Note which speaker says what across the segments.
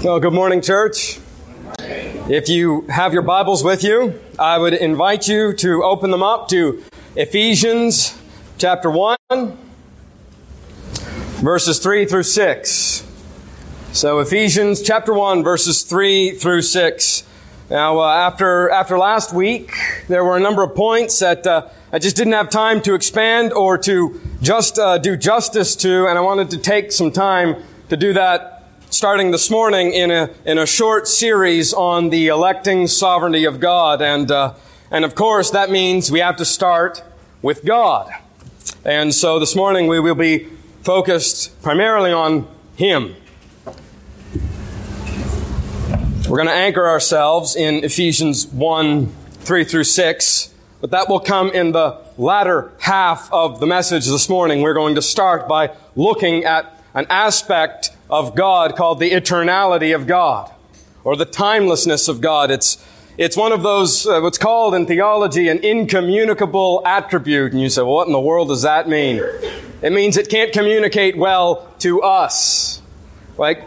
Speaker 1: Well, good morning, church. If you have your Bibles with you, I would invite you to open them up to Ephesians chapter 1, verses 3 through 6. So, Ephesians chapter 1, verses 3 through 6. Now, uh, after, after last week, there were a number of points that uh, I just didn't have time to expand or to just uh, do justice to, and I wanted to take some time to do that starting this morning in a, in a short series on the electing sovereignty of God. And, uh, and of course, that means we have to start with God. And so this morning we will be focused primarily on Him. We're going to anchor ourselves in Ephesians 1, 3 through 6, but that will come in the latter half of the message this morning. We're going to start by looking at an aspect of God called the eternality of God or the timelessness of God. It's, it's one of those, uh, what's called in theology an incommunicable attribute. And you say, well, what in the world does that mean? It means it can't communicate well to us. Like,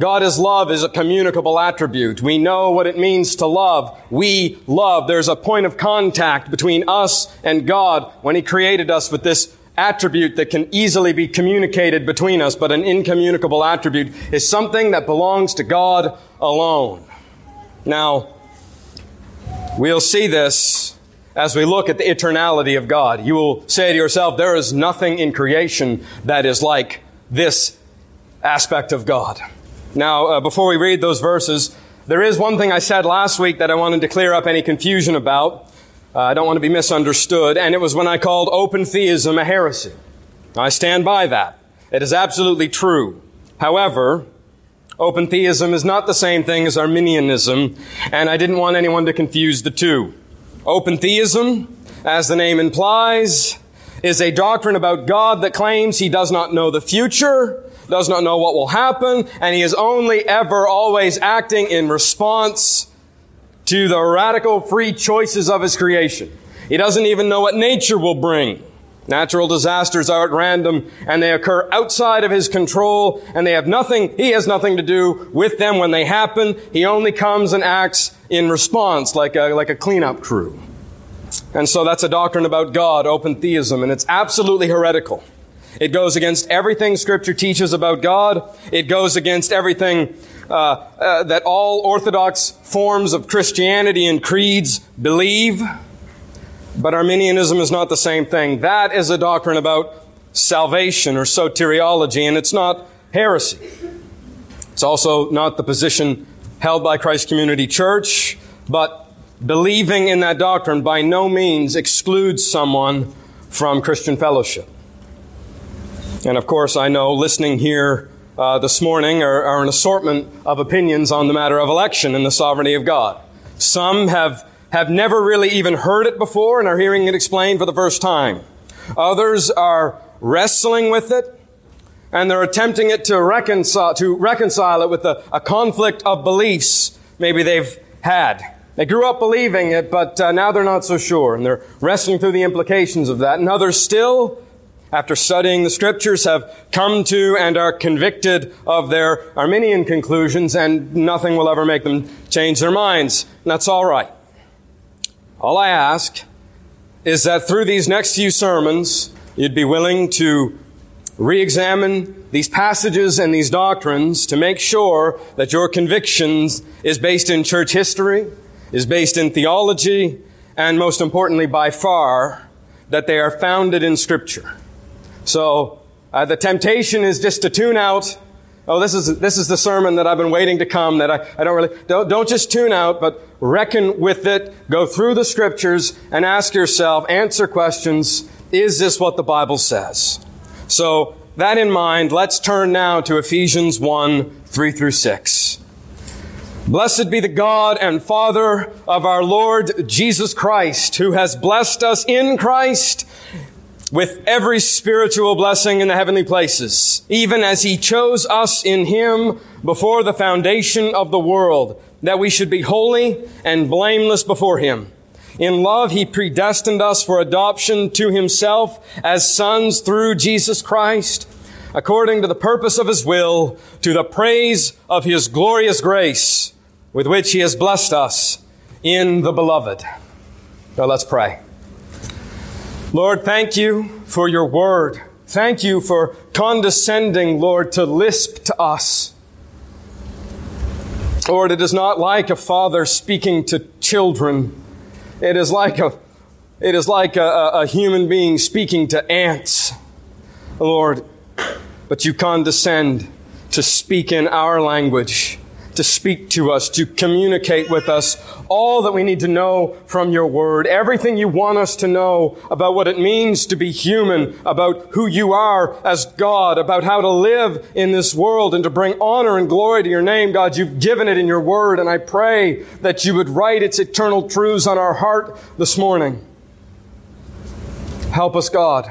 Speaker 1: God is love is a communicable attribute. We know what it means to love. We love. There's a point of contact between us and God when He created us with this attribute that can easily be communicated between us, but an incommunicable attribute is something that belongs to God alone. Now, we'll see this as we look at the eternality of God. You will say to yourself, there is nothing in creation that is like this aspect of God. Now, uh, before we read those verses, there is one thing I said last week that I wanted to clear up any confusion about. Uh, I don't want to be misunderstood. And it was when I called open theism a heresy. I stand by that. It is absolutely true. However, open theism is not the same thing as Arminianism, and I didn't want anyone to confuse the two. Open theism, as the name implies, is a doctrine about God that claims he does not know the future, does not know what will happen, and he is only ever always acting in response to the radical free choices of his creation. He doesn't even know what nature will bring. Natural disasters are at random and they occur outside of his control and they have nothing, he has nothing to do with them when they happen. He only comes and acts in response like a, like a cleanup crew. And so that's a doctrine about God, open theism, and it's absolutely heretical. It goes against everything scripture teaches about God. It goes against everything uh, uh, that all orthodox forms of Christianity and creeds believe. But Arminianism is not the same thing. That is a doctrine about salvation or soteriology, and it's not heresy. It's also not the position held by Christ Community Church, but believing in that doctrine by no means excludes someone from Christian fellowship. And of course, I know listening here uh, this morning are, are an assortment of opinions on the matter of election and the sovereignty of God. Some have, have never really even heard it before and are hearing it explained for the first time. Others are wrestling with it and they're attempting it to reconcile, to reconcile it with a, a conflict of beliefs maybe they've had. They grew up believing it, but uh, now they're not so sure, and they're wrestling through the implications of that. And others still after studying the scriptures, have come to and are convicted of their Arminian conclusions, and nothing will ever make them change their minds. And that's all right. All I ask is that through these next few sermons, you'd be willing to re-examine these passages and these doctrines to make sure that your convictions is based in church history, is based in theology, and most importantly, by far, that they are founded in Scripture. So uh, the temptation is just to tune out. Oh, this is this is the sermon that I've been waiting to come. That I, I don't really don't don't just tune out, but reckon with it. Go through the scriptures and ask yourself, answer questions. Is this what the Bible says? So that in mind, let's turn now to Ephesians one three through six. Blessed be the God and Father of our Lord Jesus Christ, who has blessed us in Christ with every spiritual blessing in the heavenly places, even as he chose us in him before the foundation of the world, that we should be holy and blameless before him. In love, he predestined us for adoption to himself as sons through Jesus Christ, according to the purpose of his will, to the praise of his glorious grace, with which he has blessed us in the beloved. Now let's pray. Lord, thank you for your word. Thank you for condescending, Lord, to lisp to us. Lord, it is not like a father speaking to children. It is like a, it is like a, a human being speaking to ants. Lord, but you condescend to speak in our language, to speak to us, to communicate with us all that we need to know from your word, everything you want us to know about what it means to be human, about who you are as God, about how to live in this world and to bring honor and glory to your name. God, you've given it in your word, and I pray that you would write its eternal truths on our heart this morning. Help us, God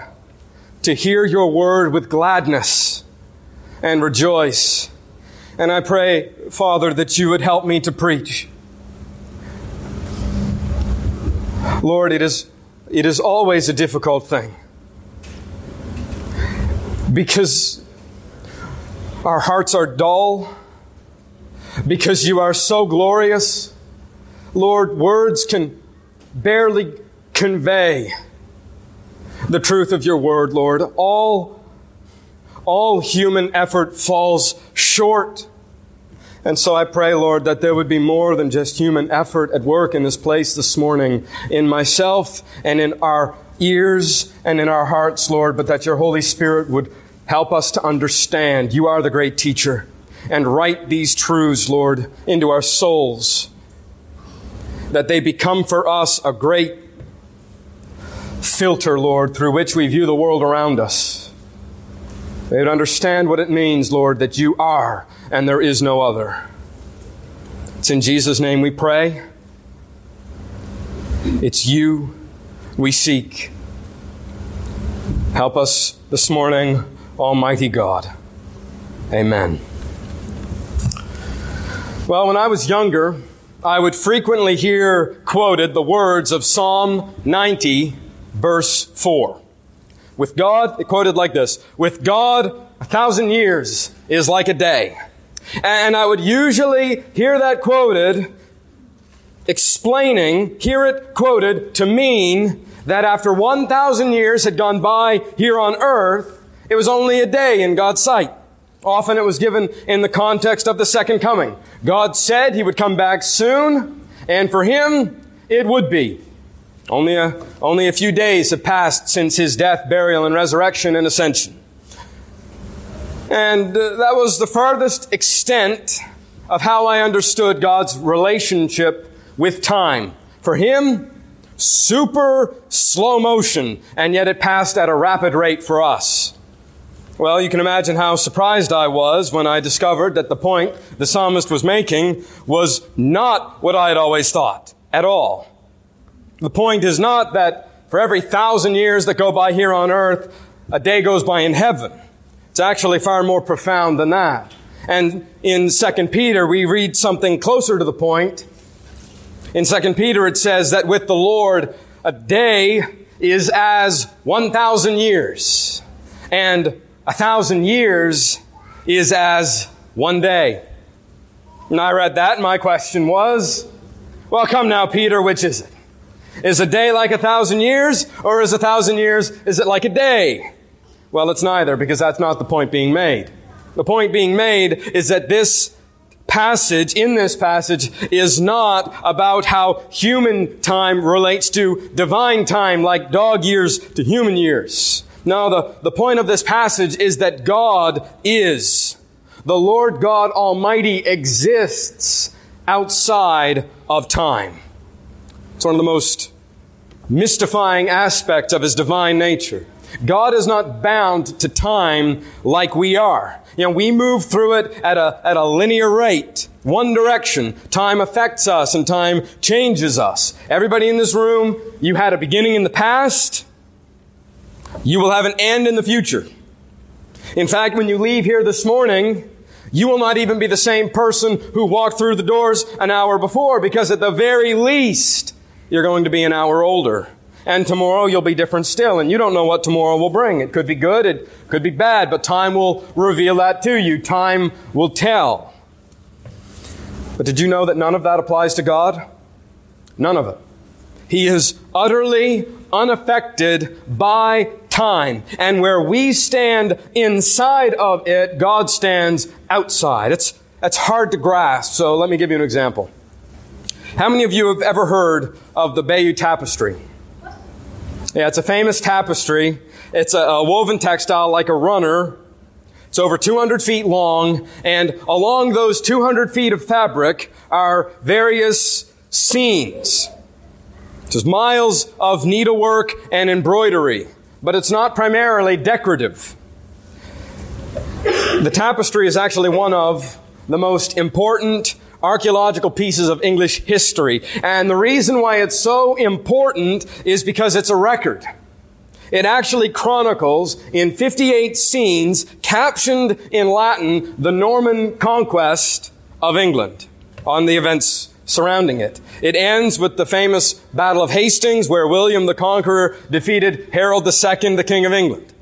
Speaker 1: to hear your word with gladness and rejoice. And I pray, Father, that you would help me to preach. Lord, it is, it is always a difficult thing because our hearts are dull, because you are so glorious. Lord, words can barely convey the truth of your word, Lord. All, all human effort falls short. And so I pray, Lord, that there would be more than just human effort at work in this place this morning, in myself and in our ears and in our hearts, Lord, but that your Holy Spirit would help us to understand. You are the great teacher. And write these truths, Lord, into our souls, that they become for us a great filter, Lord, through which we view the world around us. They would understand what it means, Lord, that you are and there is no other. It's in Jesus' name we pray. It's you we seek. Help us this morning, Almighty God. Amen. Well, when I was younger, I would frequently hear quoted the words of Psalm 90, verse 4. With God, it quoted like this, with God, a thousand years is like a day. And I would usually hear that quoted, explaining, hear it quoted to mean that after 1,000 years had gone by here on earth, it was only a day in God's sight. Often it was given in the context of the second coming. God said he would come back soon, and for him, it would be. Only a, only a few days have passed since his death, burial, and resurrection and ascension. And uh, that was the farthest extent of how I understood God's relationship with time. For him, super slow motion, and yet it passed at a rapid rate for us. Well, you can imagine how surprised I was when I discovered that the point the psalmist was making was not what I had always thought at all. The point is not that for every thousand years that go by here on earth, a day goes by in heaven. It's actually far more profound than that. And in 2 Peter, we read something closer to the point. In 2 Peter, it says that with the Lord, a day is as 1,000 years, and a thousand years is as one day. And I read that, and my question was, well, come now, Peter, which is it? Is a day like a thousand years, or is a thousand years, is it like a day? Well, it's neither, because that's not the point being made. The point being made is that this passage, in this passage, is not about how human time relates to divine time, like dog years to human years. No, the, the point of this passage is that God is. The Lord God Almighty exists outside of time. It's one of the most mystifying aspects of his divine nature. God is not bound to time like we are. You know, we move through it at a, at a linear rate, one direction. Time affects us and time changes us. Everybody in this room, you had a beginning in the past. You will have an end in the future. In fact, when you leave here this morning, you will not even be the same person who walked through the doors an hour before because at the very least, you're going to be an hour older. And tomorrow you'll be different still, and you don't know what tomorrow will bring. It could be good, it could be bad, but time will reveal that to you. Time will tell. But did you know that none of that applies to God? None of it. He is utterly unaffected by time. And where we stand inside of it, God stands outside. It's, that's hard to grasp, so let me give you an example. How many of you have ever heard of the Bayeux Tapestry? Yeah, it's a famous tapestry. It's a, a woven textile like a runner. It's over 200 feet long, and along those 200 feet of fabric are various scenes. There's miles of needlework and embroidery, but it's not primarily decorative. The tapestry is actually one of the most important archaeological pieces of English history. And the reason why it's so important is because it's a record. It actually chronicles in 58 scenes, captioned in Latin, the Norman conquest of England on the events surrounding it. It ends with the famous Battle of Hastings where William the Conqueror defeated Harold II, the King of England.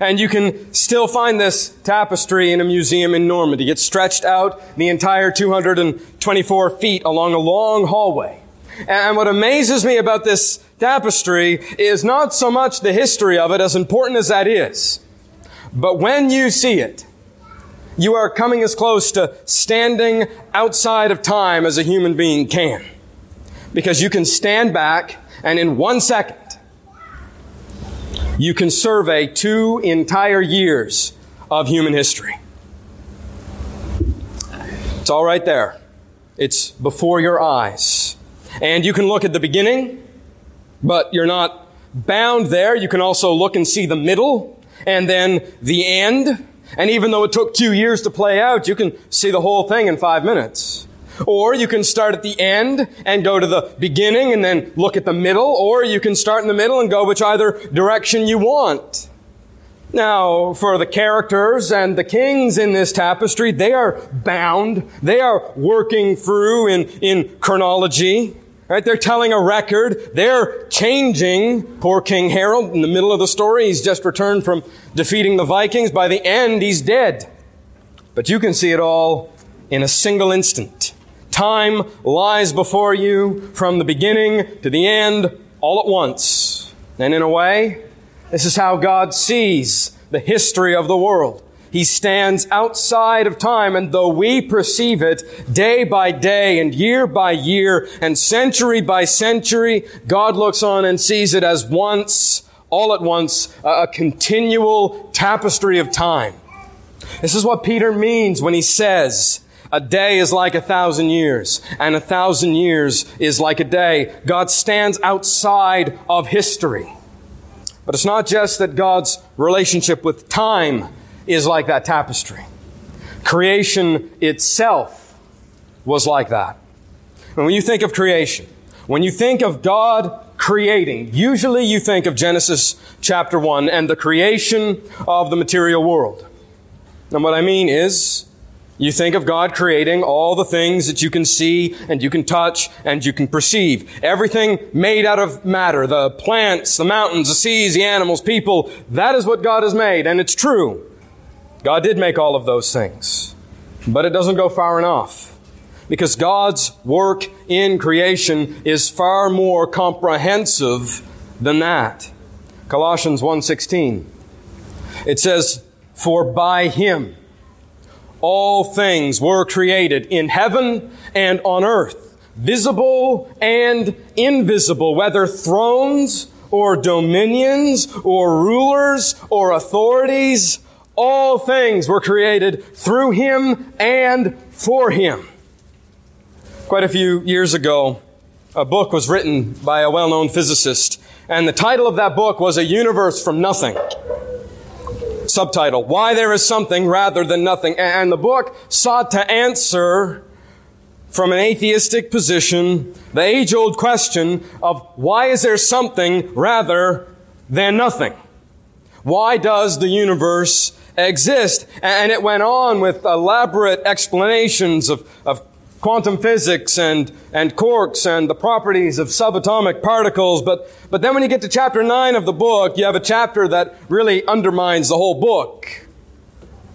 Speaker 1: And you can still find this tapestry in a museum in Normandy. It's stretched out the entire 224 feet along a long hallway. And what amazes me about this tapestry is not so much the history of it, as important as that is, but when you see it, you are coming as close to standing outside of time as a human being can. Because you can stand back and in one second, you can survey two entire years of human history. It's all right there. It's before your eyes. And you can look at the beginning, but you're not bound there. You can also look and see the middle and then the end. And even though it took two years to play out, you can see the whole thing in five minutes. Or you can start at the end and go to the beginning and then look at the middle, or you can start in the middle and go which either direction you want. Now, for the characters and the kings in this tapestry, they are bound. They are working through in, in chronology. Right? They're telling a record. They're changing. Poor King Harold, in the middle of the story, he's just returned from defeating the Vikings. By the end, he's dead. But you can see it all in a single instant. Time lies before you from the beginning to the end all at once. And in a way, this is how God sees the history of the world. He stands outside of time, and though we perceive it day by day and year by year and century by century, God looks on and sees it as once, all at once, a continual tapestry of time. This is what Peter means when he says, a day is like a thousand years, and a thousand years is like a day. God stands outside of history. But it's not just that God's relationship with time is like that tapestry. Creation itself was like that. And when you think of creation, when you think of God creating, usually you think of Genesis chapter 1 and the creation of the material world. And what I mean is, you think of God creating all the things that you can see and you can touch and you can perceive. Everything made out of matter. The plants, the mountains, the seas, the animals, people. That is what God has made. And it's true. God did make all of those things. But it doesn't go far enough. Because God's work in creation is far more comprehensive than that. Colossians 1:16. It says, "For by him all things were created in heaven and on earth, visible and invisible, whether thrones or dominions or rulers or authorities, all things were created through him and for him. Quite a few years ago, a book was written by a well-known physicist, and the title of that book was A Universe from Nothing subtitle, Why There Is Something Rather Than Nothing. And the book sought to answer from an atheistic position the age old question of why is there something rather than nothing? Why does the universe exist? And it went on with elaborate explanations of, of quantum physics and, and quarks and the properties of subatomic particles. But, but then when you get to chapter 9 of the book, you have a chapter that really undermines the whole book.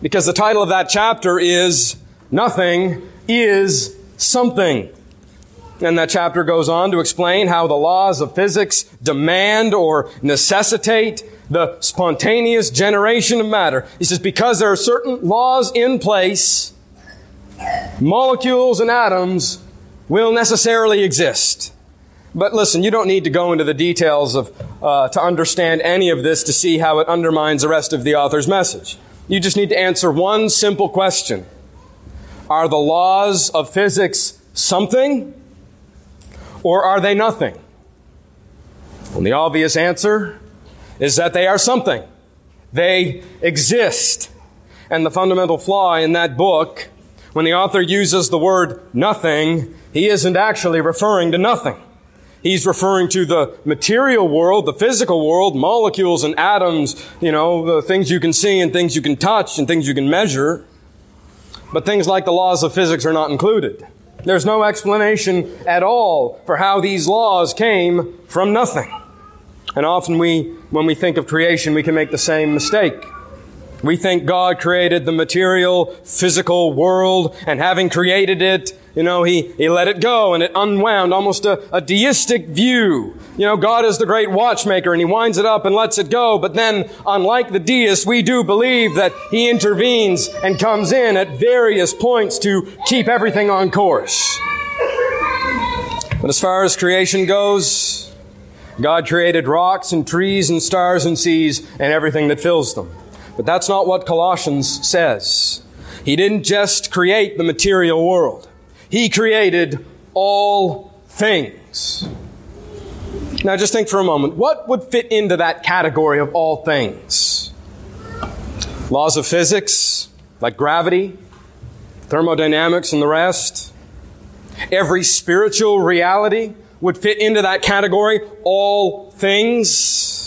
Speaker 1: Because the title of that chapter is Nothing is Something. And that chapter goes on to explain how the laws of physics demand or necessitate the spontaneous generation of matter. He says, because there are certain laws in place, molecules and atoms will necessarily exist. But listen, you don't need to go into the details of, uh, to understand any of this to see how it undermines the rest of the author's message. You just need to answer one simple question. Are the laws of physics something or are they nothing? And the obvious answer is that they are something. They exist. And the fundamental flaw in that book, when the author uses the word nothing, he isn't actually referring to nothing. He's referring to the material world, the physical world, molecules and atoms, you know, the things you can see and things you can touch and things you can measure. But things like the laws of physics are not included. There's no explanation at all for how these laws came from nothing. And often we, when we think of creation, we can make the same mistake. We think God created the material, physical world, and having created it, you know, He, he let it go and it unwound, almost a, a deistic view. You know, God is the great watchmaker and He winds it up and lets it go. But then, unlike the deists, we do believe that He intervenes and comes in at various points to keep everything on course. But as far as creation goes, God created rocks and trees and stars and seas and everything that fills them. But that's not what Colossians says. He didn't just create the material world. He created all things. Now just think for a moment. What would fit into that category of all things? Laws of physics, like gravity, thermodynamics, and the rest. Every spiritual reality would fit into that category. All things.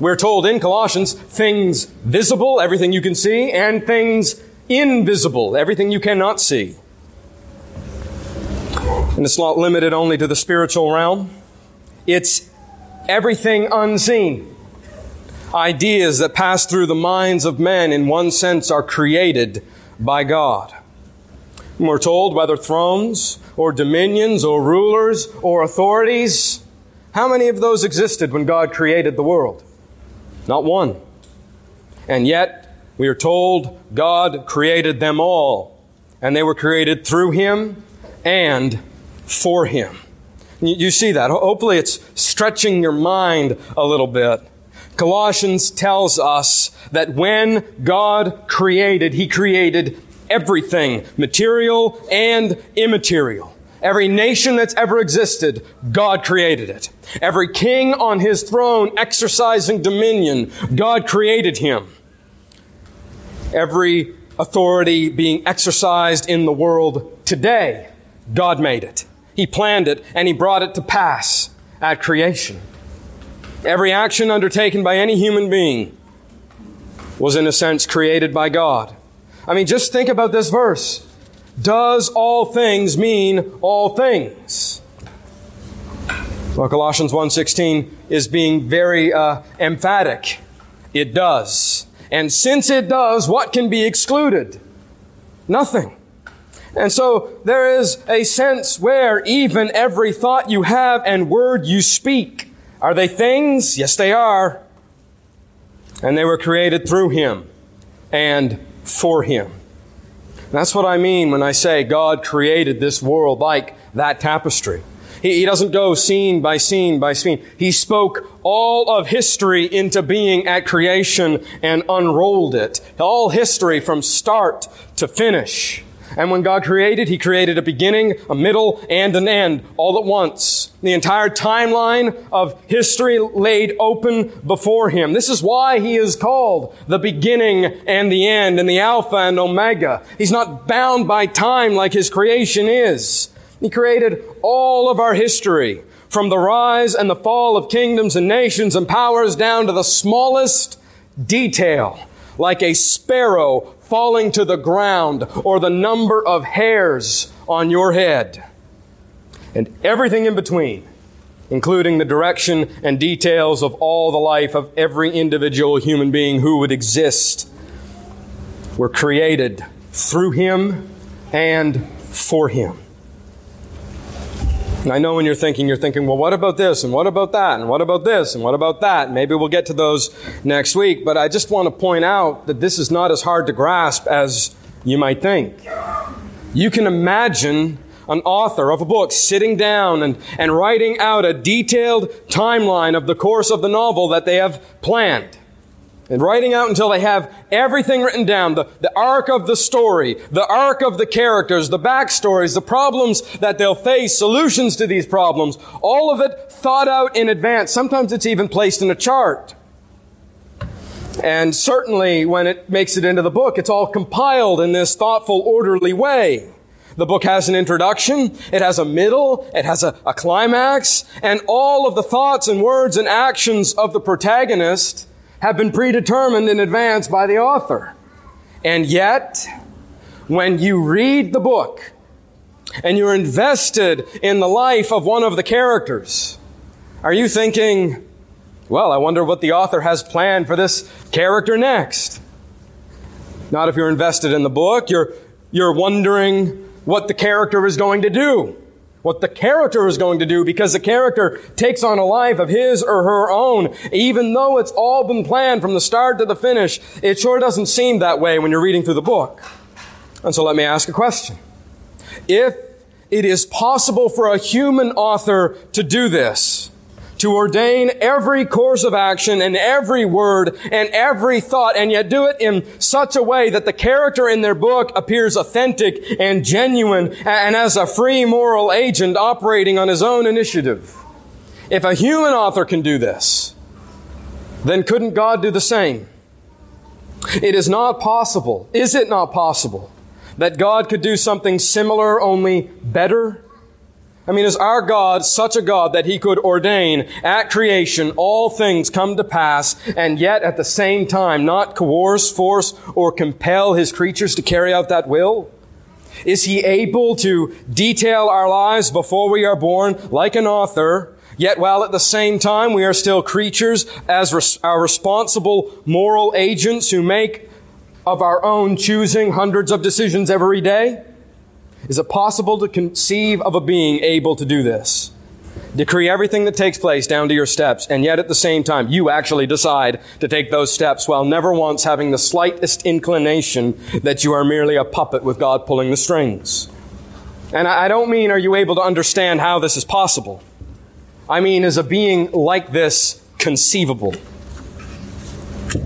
Speaker 1: We're told in Colossians things visible, everything you can see, and things invisible, everything you cannot see. And it's not limited only to the spiritual realm. It's everything unseen. Ideas that pass through the minds of men, in one sense, are created by God. And we're told whether thrones or dominions or rulers or authorities, how many of those existed when God created the world? Not one. And yet, we are told God created them all, and they were created through Him and for Him. You see that. Hopefully, it's stretching your mind a little bit. Colossians tells us that when God created, He created everything, material and immaterial. Every nation that's ever existed, God created it. Every king on his throne exercising dominion, God created him. Every authority being exercised in the world today, God made it. He planned it and he brought it to pass at creation. Every action undertaken by any human being was in a sense created by God. I mean, just think about this verse. Does all things mean all things? Well, Colossians 1.16 is being very uh, emphatic. It does. And since it does, what can be excluded? Nothing. And so there is a sense where even every thought you have and word you speak, are they things? Yes, they are. And they were created through Him and for Him. That's what I mean when I say God created this world like that tapestry. He, he, doesn't go scene by scene by scene. He spoke all of history into being at creation and unrolled it. All history from start to finish. And when God created, He created a beginning, a middle, and an end all at once. The entire timeline of history laid open before Him. This is why He is called the beginning and the end and the Alpha and Omega. He's not bound by time like His creation is. He created all of our history from the rise and the fall of kingdoms and nations and powers down to the smallest detail, like a sparrow falling to the ground or the number of hairs on your head and everything in between, including the direction and details of all the life of every individual human being who would exist, were created through Him and for Him. And I know when you're thinking, you're thinking, well, what about this? And what about that? And what about this? And what about that? Maybe we'll get to those next week. But I just want to point out that this is not as hard to grasp as you might think. You can imagine an author of a book sitting down and, and writing out a detailed timeline of the course of the novel that they have planned. And writing out until they have everything written down, the, the arc of the story, the arc of the characters, the backstories, the problems that they'll face, solutions to these problems, all of it thought out in advance. Sometimes it's even placed in a chart. And certainly when it makes it into the book, it's all compiled in this thoughtful, orderly way. The book has an introduction, it has a middle, it has a, a, climax, and all of the thoughts and words and actions of the protagonist have been predetermined in advance by the author. And yet, when you read the book and you're invested in the life of one of the characters, are you thinking, well, I wonder what the author has planned for this character next? Not if you're invested in the book. You're, you're wondering what the character is going to do what the character is going to do because the character takes on a life of his or her own. Even though it's all been planned from the start to the finish, it sure doesn't seem that way when you're reading through the book. And so let me ask a question. If it is possible for a human author to do this, to ordain every course of action and every word and every thought and yet do it in such a way that the character in their book appears authentic and genuine and as a free moral agent operating on his own initiative. If a human author can do this, then couldn't God do the same? It is not possible, is it not possible, that God could do something similar, only better? I mean, is our God such a God that he could ordain at creation all things come to pass and yet at the same time not coerce, force, or compel his creatures to carry out that will? Is he able to detail our lives before we are born like an author, yet while at the same time we are still creatures as res- our responsible moral agents who make of our own choosing hundreds of decisions every day? Is it possible to conceive of a being able to do this? Decree everything that takes place down to your steps, and yet at the same time, you actually decide to take those steps while never once having the slightest inclination that you are merely a puppet with God pulling the strings. And I don't mean, are you able to understand how this is possible? I mean, is a being like this conceivable?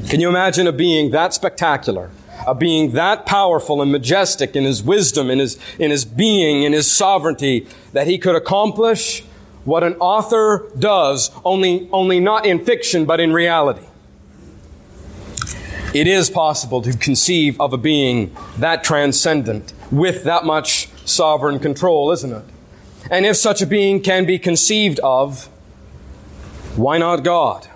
Speaker 1: Can you imagine a being that spectacular? A being that powerful and majestic in his wisdom, in his, in his being, in his sovereignty, that he could accomplish what an author does, only, only not in fiction, but in reality. It is possible to conceive of a being that transcendent with that much sovereign control, isn't it? And if such a being can be conceived of, why not God?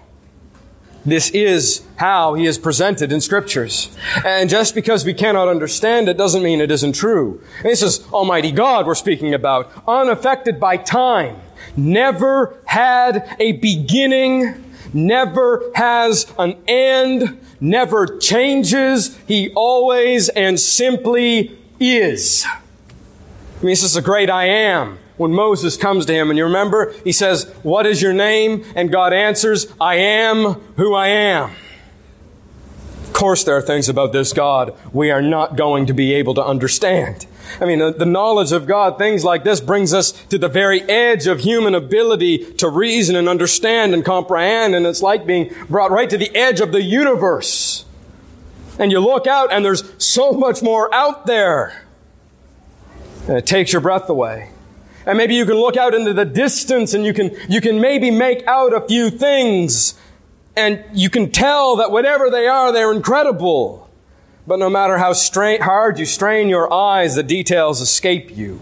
Speaker 1: This is how he is presented in scriptures. And just because we cannot understand it doesn't mean it isn't true. This is Almighty God we're speaking about, unaffected by time, never had a beginning, never has an end, never changes. He always and simply is. I mean, this is a great I am when Moses comes to him. And you remember, he says, What is your name? And God answers, I am who I am. Of course, there are things about this God we are not going to be able to understand. I mean, the, the, knowledge of God, things like this brings us to the very edge of human ability to reason and understand and comprehend. And it's like being brought right to the edge of the universe. And you look out and there's so much more out there. And it takes your breath away. And maybe you can look out into the distance and you can, you can maybe make out a few things. And you can tell that whatever they are, they're incredible. But no matter how strain, hard you strain your eyes, the details escape you.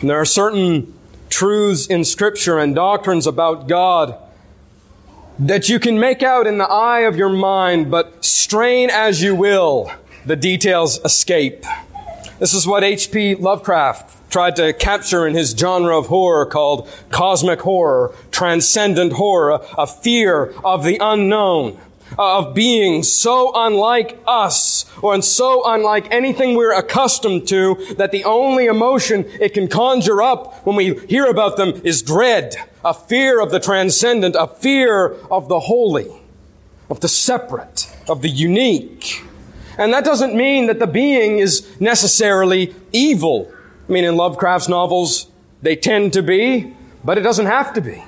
Speaker 1: And there are certain truths in scripture and doctrines about God that you can make out in the eye of your mind, but strain as you will, the details escape. This is what H.P. Lovecraft tried to capture in his genre of horror called cosmic horror, transcendent horror, a fear of the unknown, uh, of being so unlike us or so unlike anything we're accustomed to that the only emotion it can conjure up when we hear about them is dread, a fear of the transcendent, a fear of the holy, of the separate, of the unique. And that doesn't mean that the being is necessarily evil. I mean, in Lovecraft's novels, they tend to be, but it doesn't have to be.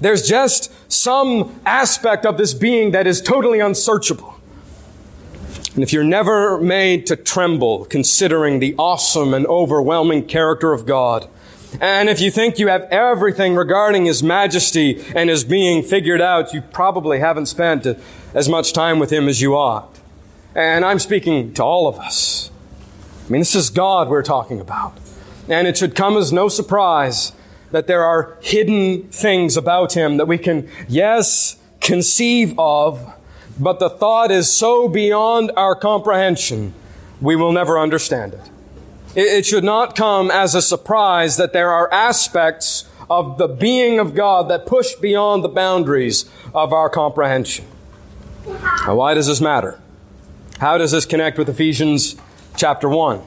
Speaker 1: There's just some aspect of this being that is totally unsearchable. And if you're never made to tremble considering the awesome and overwhelming character of God, and if you think you have everything regarding His majesty and His being figured out, you probably haven't spent as much time with Him as you ought. And I'm speaking to all of us. I mean, this is God we're talking about. And it should come as no surprise that there are hidden things about Him that we can, yes, conceive of, but the thought is so beyond our comprehension, we will never understand it. It should not come as a surprise that there are aspects of the being of God that push beyond the boundaries of our comprehension. Now, why does this matter? How does this connect with Ephesians chapter 1?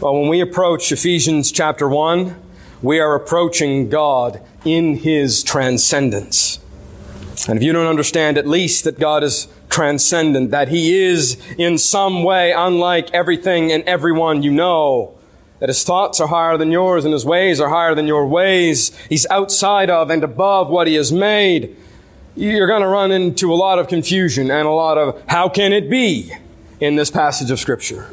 Speaker 1: Well, when we approach Ephesians chapter 1, we are approaching God in His transcendence. And if you don't understand at least that God is transcendent, that He is in some way unlike everything and everyone you know, that His thoughts are higher than yours and His ways are higher than your ways, He's outside of and above what He has made, you're going to run into a lot of confusion and a lot of how can it be in this passage of Scripture.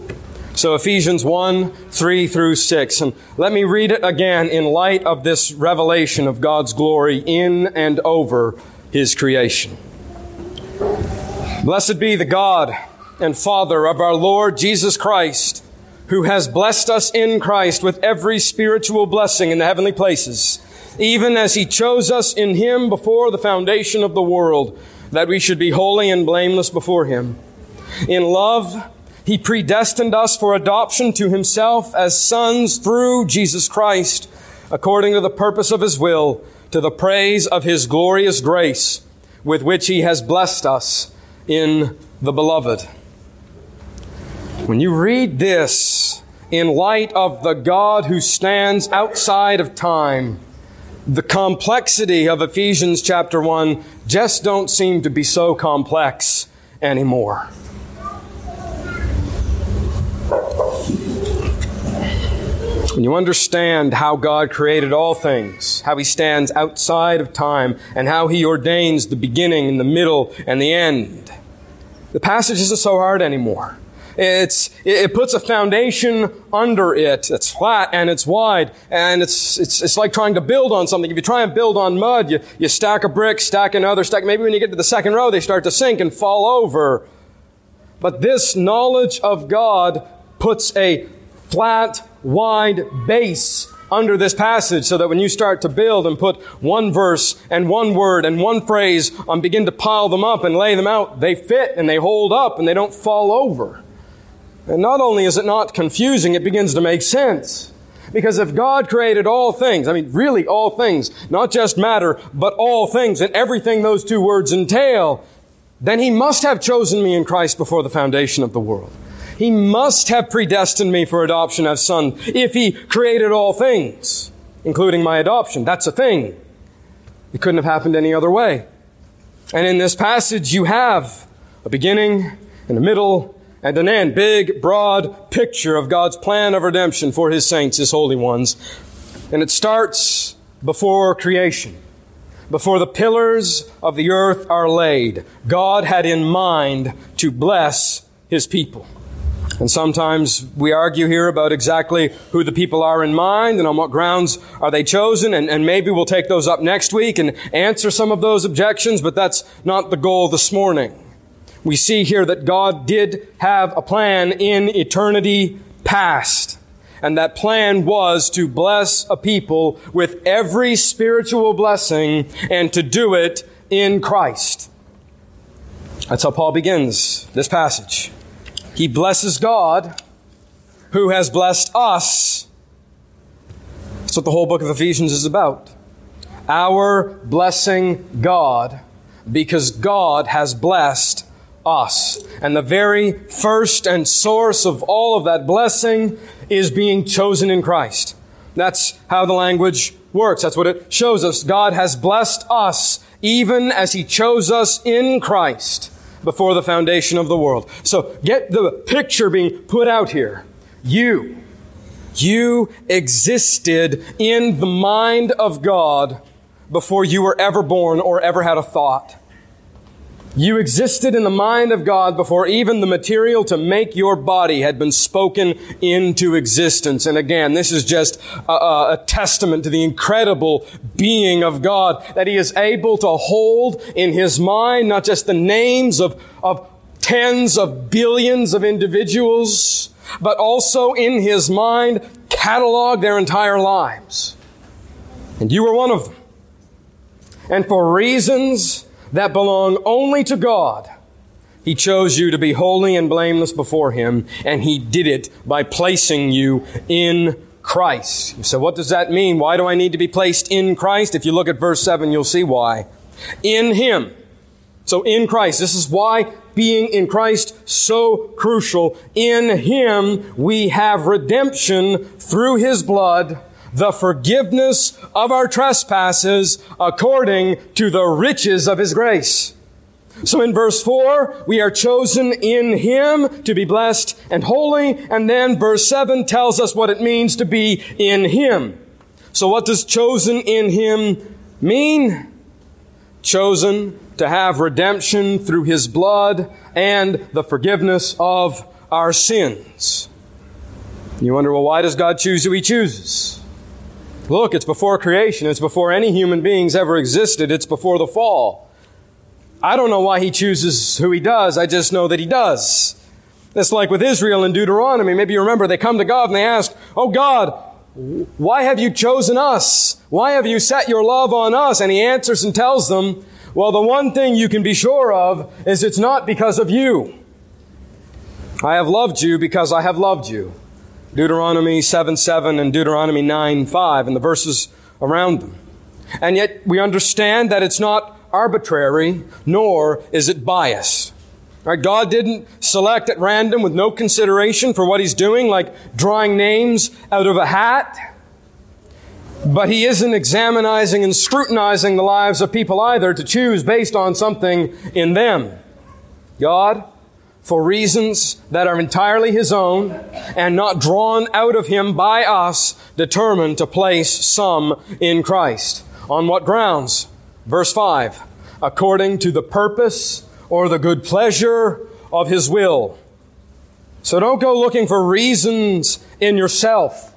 Speaker 1: So Ephesians 1, 3 through 6. And let me read it again in light of this revelation of God's glory in and over His creation. Blessed be the God and Father of our Lord Jesus Christ, who has blessed us in Christ with every spiritual blessing in the heavenly places even as he chose us in him before the foundation of the world, that we should be holy and blameless before him. In love, he predestined us for adoption to himself as sons through Jesus Christ, according to the purpose of his will, to the praise of his glorious grace, with which he has blessed us in the beloved. When you read this in light of the God who stands outside of time, the complexity of Ephesians chapter 1 just don't seem to be so complex anymore. When you understand how God created all things, how He stands outside of time, and how He ordains the beginning and the middle and the end, the passage isn't so hard anymore. It's, it puts a foundation under it that's flat and it's wide and it's, it's, it's like trying to build on something. If you try and build on mud, you, you stack a brick, stack another, stack, maybe when you get to the second row, they start to sink and fall over. But this knowledge of God puts a flat, wide base under this passage so that when you start to build and put one verse and one word and one phrase and begin to pile them up and lay them out, they fit and they hold up and they don't fall over. And not only is it not confusing, it begins to make sense. Because if God created all things, I mean, really all things, not just matter, but all things and everything those two words entail, then He must have chosen me in Christ before the foundation of the world. He must have predestined me for adoption as son if He created all things, including my adoption. That's a thing. It couldn't have happened any other way. And in this passage, you have a beginning and a middle and an end. Big, broad picture of God's plan of redemption for His saints, His holy ones. And it starts before creation. Before the pillars of the earth are laid, God had in mind to bless His people. And sometimes we argue here about exactly who the people are in mind and on what grounds are they chosen. And, and, maybe we'll take those up next week and answer some of those objections, but that's not the goal this morning we see here that God did have a plan in eternity past. And that plan was to bless a people with every spiritual blessing and to do it in Christ. That's how Paul begins this passage. He blesses God who has blessed us. That's what the whole book of Ephesians is about. Our blessing God because God has blessed us. And the very first and source of all of that blessing is being chosen in Christ. That's how the language works. That's what it shows us. God has blessed us even as He chose us in Christ before the foundation of the world. So get the picture being put out here. You, you existed in the mind of God before you were ever born or ever had a thought. You existed in the mind of God before even the material to make your body had been spoken into existence. And again, this is just a, a, testament to the incredible being of God that He is able to hold in His mind not just the names of, of tens of billions of individuals, but also in His mind catalog their entire lives. And you were one of them. And for reasons that belong only to God. He chose you to be holy and blameless before Him, and He did it by placing you in Christ. So what does that mean? Why do I need to be placed in Christ? If you look at verse 7, you'll see why. In Him. So in Christ. This is why being in Christ so crucial. In Him we have redemption through His blood the forgiveness of our trespasses according to the riches of His grace. So in verse 4, we are chosen in Him to be blessed and holy, and then verse 7 tells us what it means to be in Him. So what does chosen in Him mean? Chosen to have redemption through His blood and the forgiveness of our sins. You wonder, well, why does God choose who He chooses? Look, it's before creation. It's before any human beings ever existed. It's before the fall. I don't know why he chooses who he does. I just know that he does. It's like with Israel in Deuteronomy. Maybe you remember they come to God and they ask, Oh God, why have you chosen us? Why have you set your love on us? And he answers and tells them, Well, the one thing you can be sure of is it's not because of you. I have loved you because I have loved you. Deuteronomy 7 7 and Deuteronomy 9 5 and the verses around them. And yet we understand that it's not arbitrary, nor is it biased. Right? God didn't select at random with no consideration for what He's doing, like drawing names out of a hat. But He isn't examining and scrutinizing the lives of people either to choose based on something in them. God for reasons that are entirely His own and not drawn out of Him by us, determined to place some in Christ. On what grounds? Verse 5. According to the purpose or the good pleasure of His will. So don't go looking for reasons in yourself.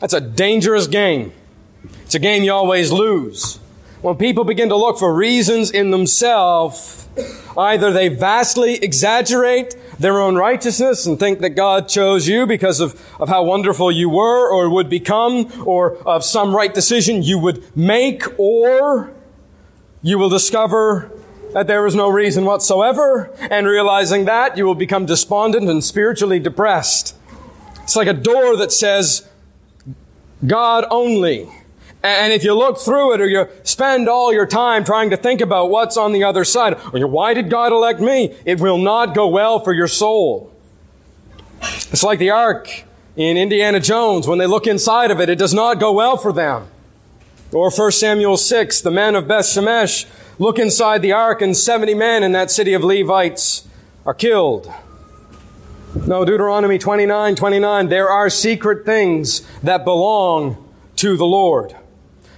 Speaker 1: That's a dangerous game. It's a game you always lose. When people begin to look for reasons in themselves, either they vastly exaggerate their own righteousness and think that God chose you because of, of how wonderful you were or would become or of some right decision you would make or you will discover that there is no reason whatsoever and realizing that you will become despondent and spiritually depressed. It's like a door that says God only. And if you look through it or you spend all your time trying to think about what's on the other side, or why did God elect me? It will not go well for your soul. It's like the ark in Indiana Jones. When they look inside of it, it does not go well for them. Or 1 Samuel 6, the men of Beth Shemesh look inside the ark and 70 men in that city of Levites are killed. No, Deuteronomy 29, 29, there are secret things that belong to the Lord.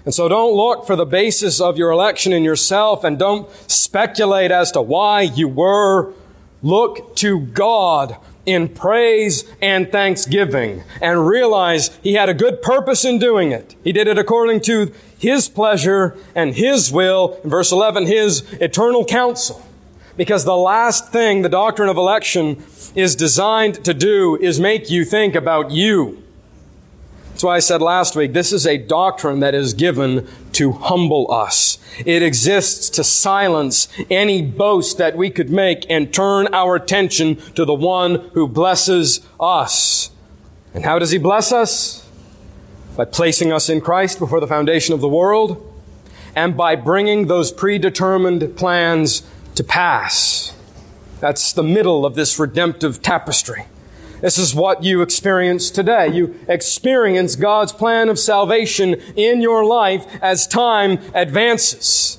Speaker 1: And so don't look for the basis of your election in yourself and don't speculate as to why you were. Look to God in praise and thanksgiving and realize He had a good purpose in doing it. He did it according to His pleasure and His will. In verse 11, His eternal counsel. Because the last thing the doctrine of election is designed to do is make you think about you. That's why I said last week, this is a doctrine that is given to humble us. It exists to silence any boast that we could make and turn our attention to the one who blesses us. And how does He bless us? By placing us in Christ before the foundation of the world and by bringing those predetermined plans to pass. That's the middle of this redemptive tapestry. This is what you experience today. You experience God's plan of salvation in your life as time advances.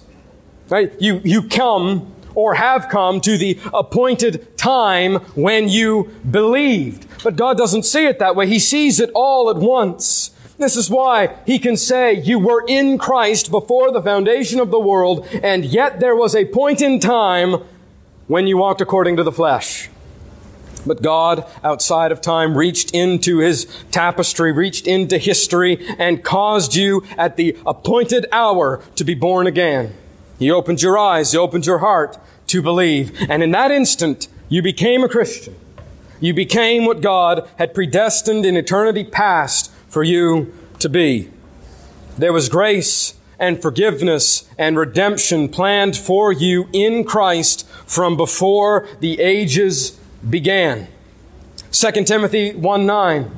Speaker 1: Right? You, you come or have come to the appointed time when you believed. But God doesn't see it that way. He sees it all at once. This is why he can say, you were in Christ before the foundation of the world, and yet there was a point in time when you walked according to the flesh. But God, outside of time, reached into his tapestry, reached into history, and caused you at the appointed hour to be born again. He opened your eyes, He opened your heart to believe. And in that instant, you became a Christian. You became what God had predestined in eternity past for you to be. There was grace and forgiveness and redemption planned for you in Christ from before the ages began. 2 Timothy 1 9.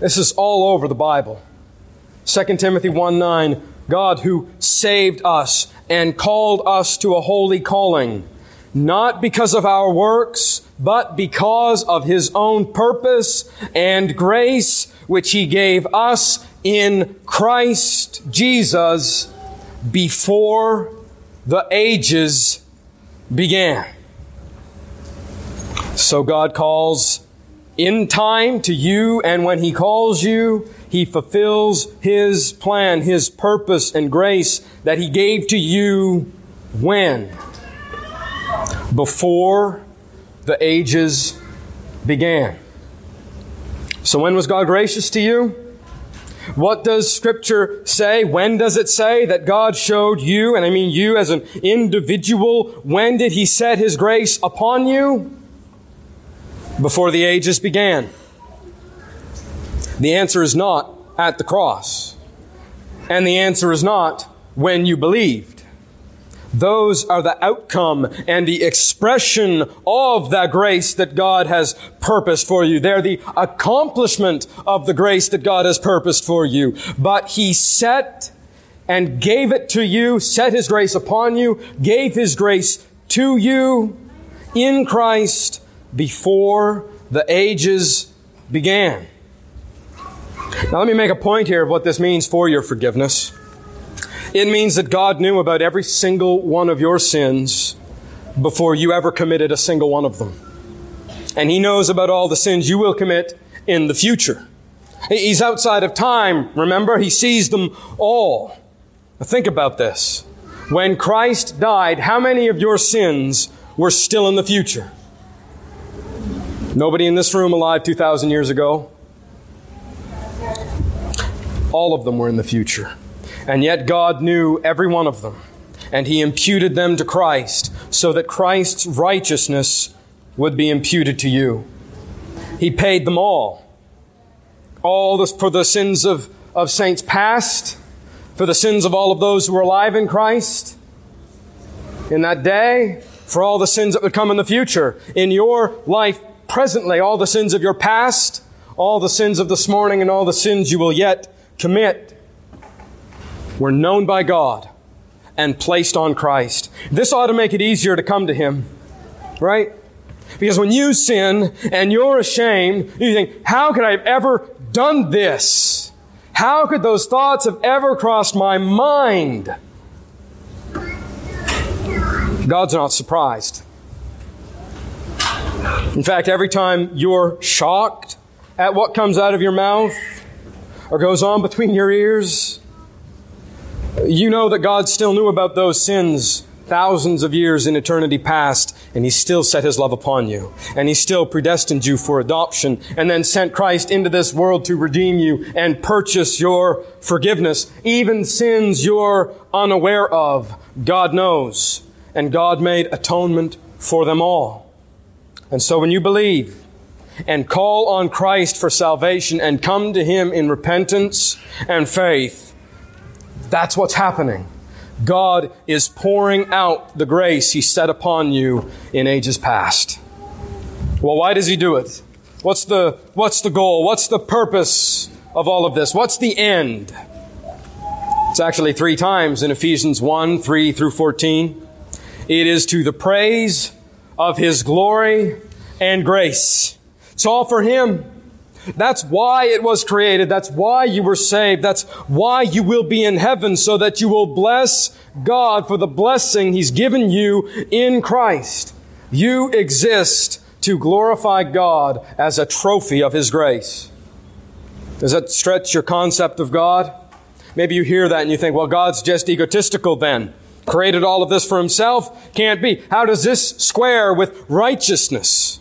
Speaker 1: This is all over the Bible. 2 Timothy 1 9. God who saved us and called us to a holy calling, not because of our works, but because of his own purpose and grace, which he gave us in Christ Jesus before the ages began. So God calls in time to you, and when He calls you, He fulfills His plan, His purpose and grace that He gave to you when? Before the ages began. So when was God gracious to you? What does scripture say? When does it say that God showed you, and I mean you as an individual, when did he set his grace upon you? Before the ages began. The answer is not at the cross. And the answer is not when you believed. Those are the outcome and the expression of that grace that God has purposed for you. They're the accomplishment of the grace that God has purposed for you. But He set and gave it to you, set His grace upon you, gave His grace to you in Christ before the ages began. Now let me make a point here of what this means for your forgiveness. It means that God knew about every single one of your sins before you ever committed a single one of them. And He knows about all the sins you will commit in the future. He's outside of time, remember? He sees them all. Now think about this. When Christ died, how many of your sins were still in the future? Nobody in this room alive 2,000 years ago? All of them were in the future. And yet God knew every one of them. And he imputed them to Christ so that Christ's righteousness would be imputed to you. He paid them all. All this for the sins of, of saints past, for the sins of all of those who were alive in Christ in that day, for all the sins that would come in the future. In your life presently, all the sins of your past, all the sins of this morning, and all the sins you will yet commit were known by God and placed on Christ. This ought to make it easier to come to Him, right? Because when you sin and you're ashamed, you think, how could I have ever done this? How could those thoughts have ever crossed my mind? God's not surprised. In fact, every time you're shocked at what comes out of your mouth or goes on between your ears, you know that God still knew about those sins thousands of years in eternity past, and He still set His love upon you. And He still predestined you for adoption, and then sent Christ into this world to redeem you and purchase your forgiveness. Even sins you're unaware of, God knows. And God made atonement for them all. And so when you believe, and call on Christ for salvation and come to Him in repentance and faith, that's what's happening. God is pouring out the grace He set upon you in ages past. Well, why does He do it? What's the, what's the goal? What's the purpose of all of this? What's the end? It's actually three times in Ephesians 1, 3 through 14. It is to the praise of His glory and grace. It's all for Him. That's why it was created. That's why you were saved. That's why you will be in heaven so that you will bless God for the blessing He's given you in Christ. You exist to glorify God as a trophy of His grace. Does that stretch your concept of God? Maybe you hear that and you think, well, God's just egotistical then. Created all of this for Himself? Can't be. How does this square with righteousness?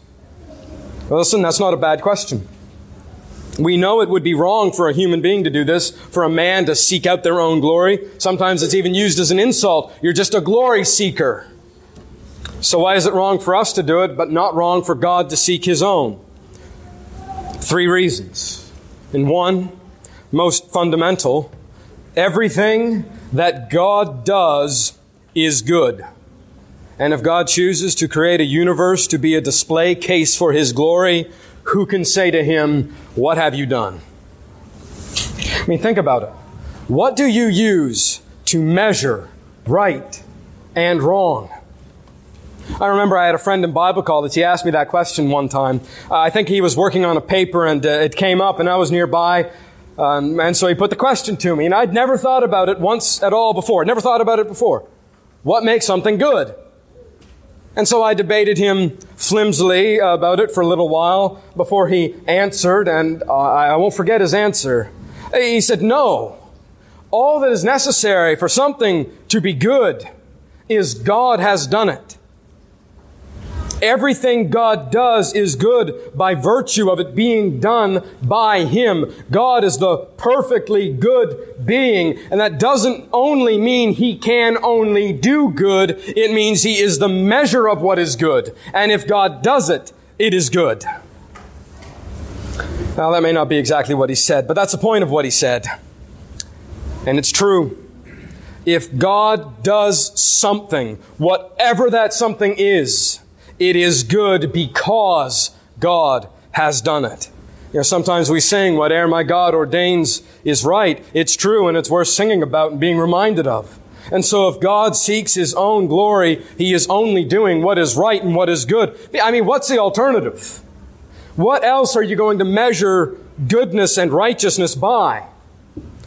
Speaker 1: Well, listen, that's not a bad question. We know it would be wrong for a human being to do this, for a man to seek out their own glory. Sometimes it's even used as an insult. You're just a glory seeker. So why is it wrong for us to do it, but not wrong for God to seek His own? Three reasons. In one, most fundamental, everything that God does is good. And if God chooses to create a universe to be a display case for His glory, who can say to Him, What have you done? I mean, think about it. What do you use to measure right and wrong? I remember I had a friend in Bible college. He asked me that question one time. Uh, I think he was working on a paper and uh, it came up and I was nearby. Um, and so he put the question to me and I'd never thought about it once at all before. Never thought about it before. What makes something good? And so I debated him flimsily about it for a little while before he answered, and uh, I won't forget his answer. He said, No. All that is necessary for something to be good is God has done it. Everything God does is good by virtue of it being done by Him. God is the perfectly good being, and that doesn't only mean He can only do good, it means He is the measure of what is good. And if God does it, it is good. Now, that may not be exactly what He said, but that's the point of what He said. And it's true. If God does something, whatever that something is, it is good because God has done it. You know, sometimes we sing, whatever my God ordains is right. It's true and it's worth singing about and being reminded of. And so if God seeks His own glory, He is only doing what is right and what is good. I mean, what's the alternative? What else are you going to measure goodness and righteousness by?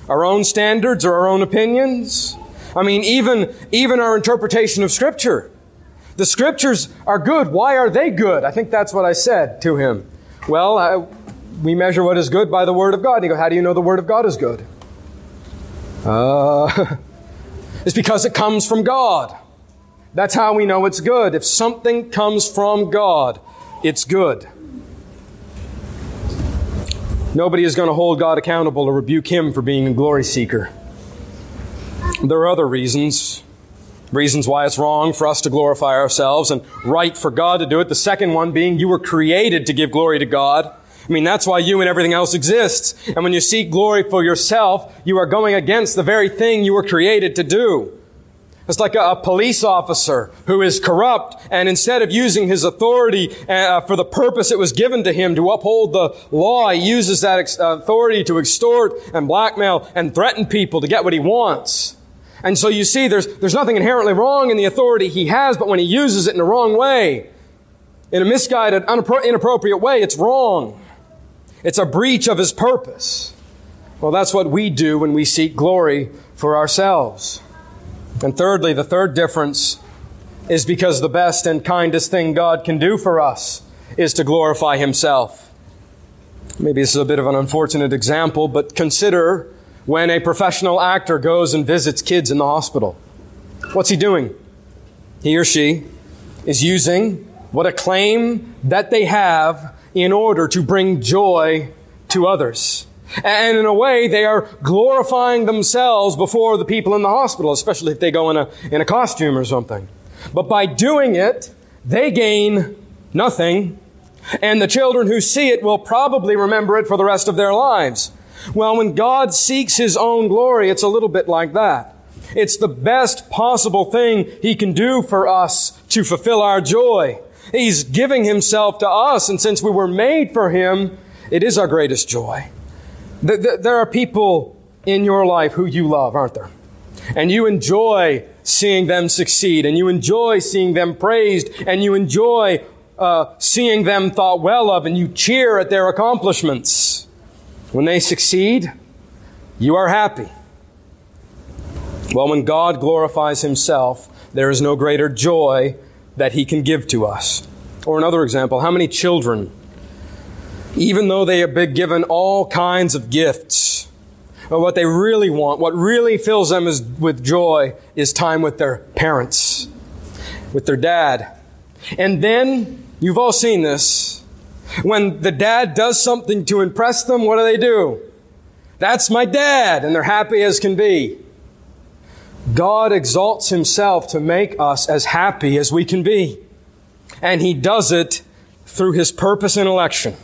Speaker 1: Our own standards or our own opinions? I mean, even, even our interpretation of Scripture. The scriptures are good. Why are they good? I think that's what I said to him. Well, I, we measure what is good by the Word of God. And he goes, How do you know the Word of God is good? Uh, it's because it comes from God. That's how we know it's good. If something comes from God, it's good. Nobody is going to hold God accountable or rebuke him for being a glory seeker. There are other reasons reasons why it's wrong for us to glorify ourselves and right for God to do it. The second one being you were created to give glory to God. I mean, that's why you and everything else exists. And when you seek glory for yourself, you are going against the very thing you were created to do. It's like a, a police officer who is corrupt and instead of using his authority uh, for the purpose it was given to him to uphold the law, he uses that ex- authority to extort and blackmail and threaten people to get what he wants. And so you see, there's, there's nothing inherently wrong in the authority he has, but when he uses it in the wrong way, in a misguided, inappropriate way, it's wrong. It's a breach of his purpose. Well, that's what we do when we seek glory for ourselves. And thirdly, the third difference is because the best and kindest thing God can do for us is to glorify himself. Maybe this is a bit of an unfortunate example, but consider when a professional actor goes and visits kids in the hospital. What's he doing? He or she is using what a claim that they have in order to bring joy to others. And in a way, they are glorifying themselves before the people in the hospital, especially if they go in a, in a costume or something. But by doing it, they gain nothing, and the children who see it will probably remember it for the rest of their lives. Well, when God seeks His own glory, it's a little bit like that. It's the best possible thing He can do for us to fulfill our joy. He's giving Himself to us, and since we were made for Him, it is our greatest joy. There are people in your life who you love, aren't there? And you enjoy seeing them succeed, and you enjoy seeing them praised, and you enjoy uh, seeing them thought well of, and you cheer at their accomplishments. When they succeed, you are happy. Well, when God glorifies Himself, there is no greater joy that He can give to us. Or another example, how many children, even though they have been given all kinds of gifts, but what they really want, what really fills them is, with joy, is time with their parents, with their dad. And then, you've all seen this, when the dad does something to impress them, what do they do? That's my dad, and they're happy as can be. God exalts himself to make us as happy as we can be. And he does it through his purpose and election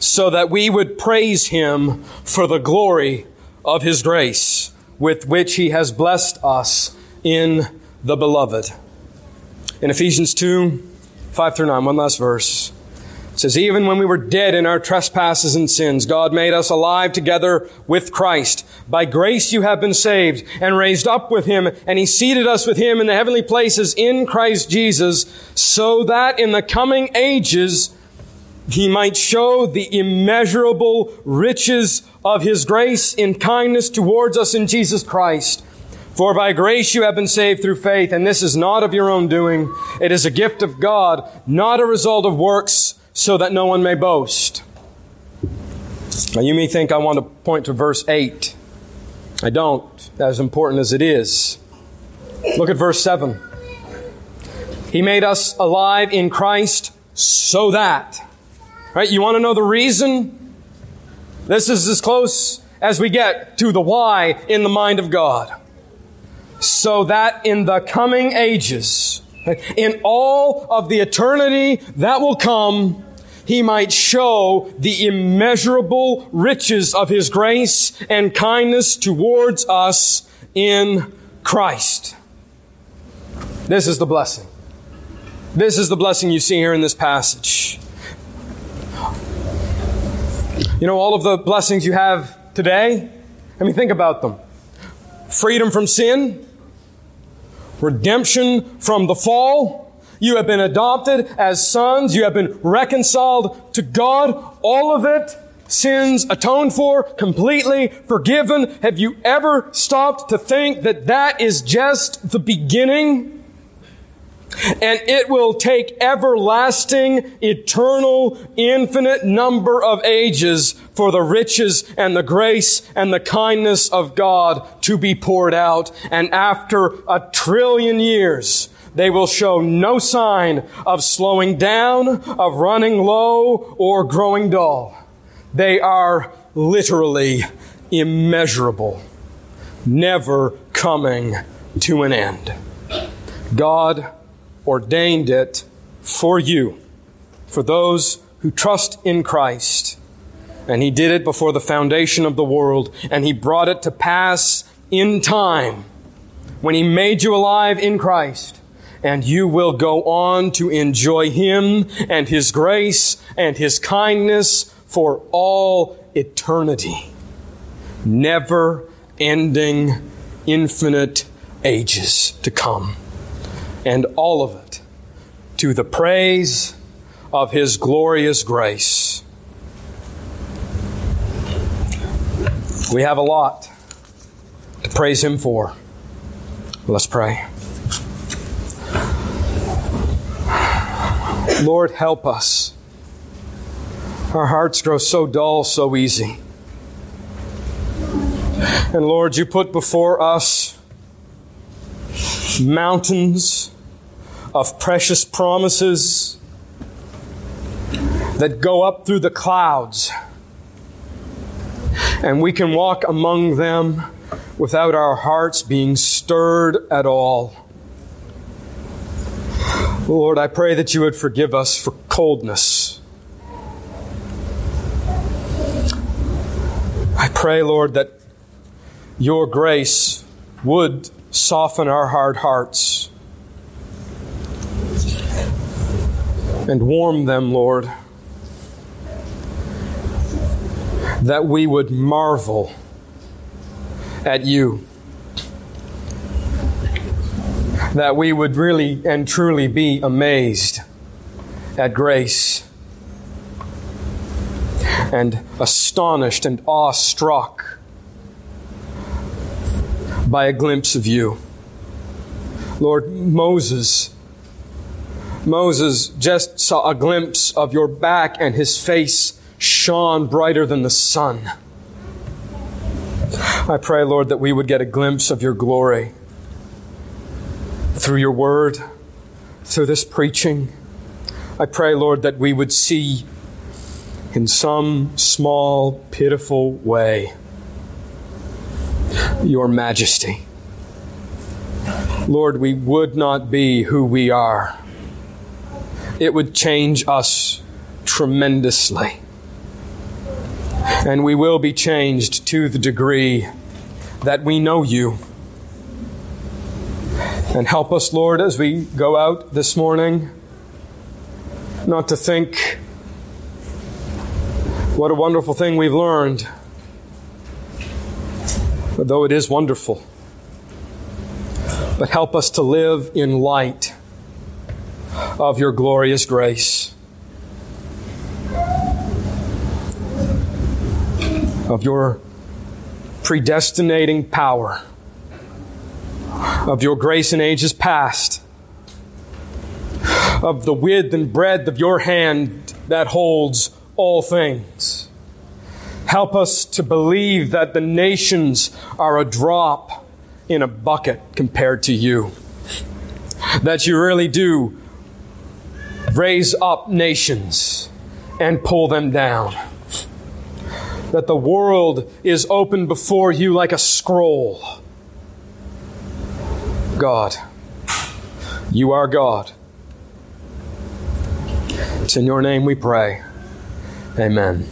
Speaker 1: so that we would praise him for the glory of his grace with which he has blessed us in the beloved. In Ephesians 2, 5 through 9, one last verse. It says, Even when we were dead in our trespasses and sins, God made us alive together with Christ. By grace you have been saved and raised up with him, and he seated us with him in the heavenly places in Christ Jesus, so that in the coming ages he might show the immeasurable riches of his grace in kindness towards us in Jesus Christ. For by grace you have been saved through faith, and this is not of your own doing. It is a gift of God, not a result of works, so that no one may boast. Now you may think I want to point to verse 8. I don't, as important as it is. Look at verse 7. He made us alive in Christ so that Right? You want to know the reason? This is as close as we get to the why in the mind of God. So that in the coming ages, in all of the eternity that will come, he might show the immeasurable riches of his grace and kindness towards us in Christ. This is the blessing. This is the blessing you see here in this passage. You know, all of the blessings you have today, I mean, think about them. Freedom from sin, redemption from the fall, you have been adopted as sons, you have been reconciled to God, all of it, sins atoned for, completely forgiven. Have you ever stopped to think that that is just the beginning? And it will take everlasting, eternal, infinite number of ages for the riches and the grace and the kindness of God to be poured out. And after a trillion years, they will show no sign of slowing down, of running low, or growing dull. They are literally immeasurable, never coming to an end. God ordained it for you, for those who trust in Christ. And He did it before the foundation of the world, and He brought it to pass in time when He made you alive in Christ. And you will go on to enjoy Him and His grace and His kindness for all eternity. Never ending, infinite ages to come and all of it to the praise of His glorious grace. We have a lot to praise Him for. Let's pray. Lord, help us. Our hearts grow so dull so easy. And Lord, you put before us mountains of precious promises that go up through the clouds. And we can walk among them without our hearts being stirred at all. Lord, I pray that you would forgive us for coldness. I pray, Lord, that your grace would soften our hard hearts and warm them, Lord, that we would marvel at you. That we would really and truly be amazed at grace and astonished and awestruck by a glimpse of you. Lord, Moses, Moses just saw a glimpse of your back and his face shone brighter than the sun. I pray, Lord, that we would get a glimpse of your glory through your word, through this preaching. I pray, Lord, that we would see in some small, pitiful way your majesty. Lord, we would not be who we are. It would change us tremendously. And we will be changed to the degree that we know you. And help us, Lord, as we go out this morning, not to think what a wonderful thing we've learned. Though it is wonderful, but help us to live in light of your glorious grace, of your predestinating power, of your grace in ages past, of the width and breadth of your hand that holds all things. Help us to believe that the nations are a drop in a bucket compared to you. That you really do raise up nations and pull them down. That the world is open before you like a scroll. God, you are God. It's in your name we pray. Amen.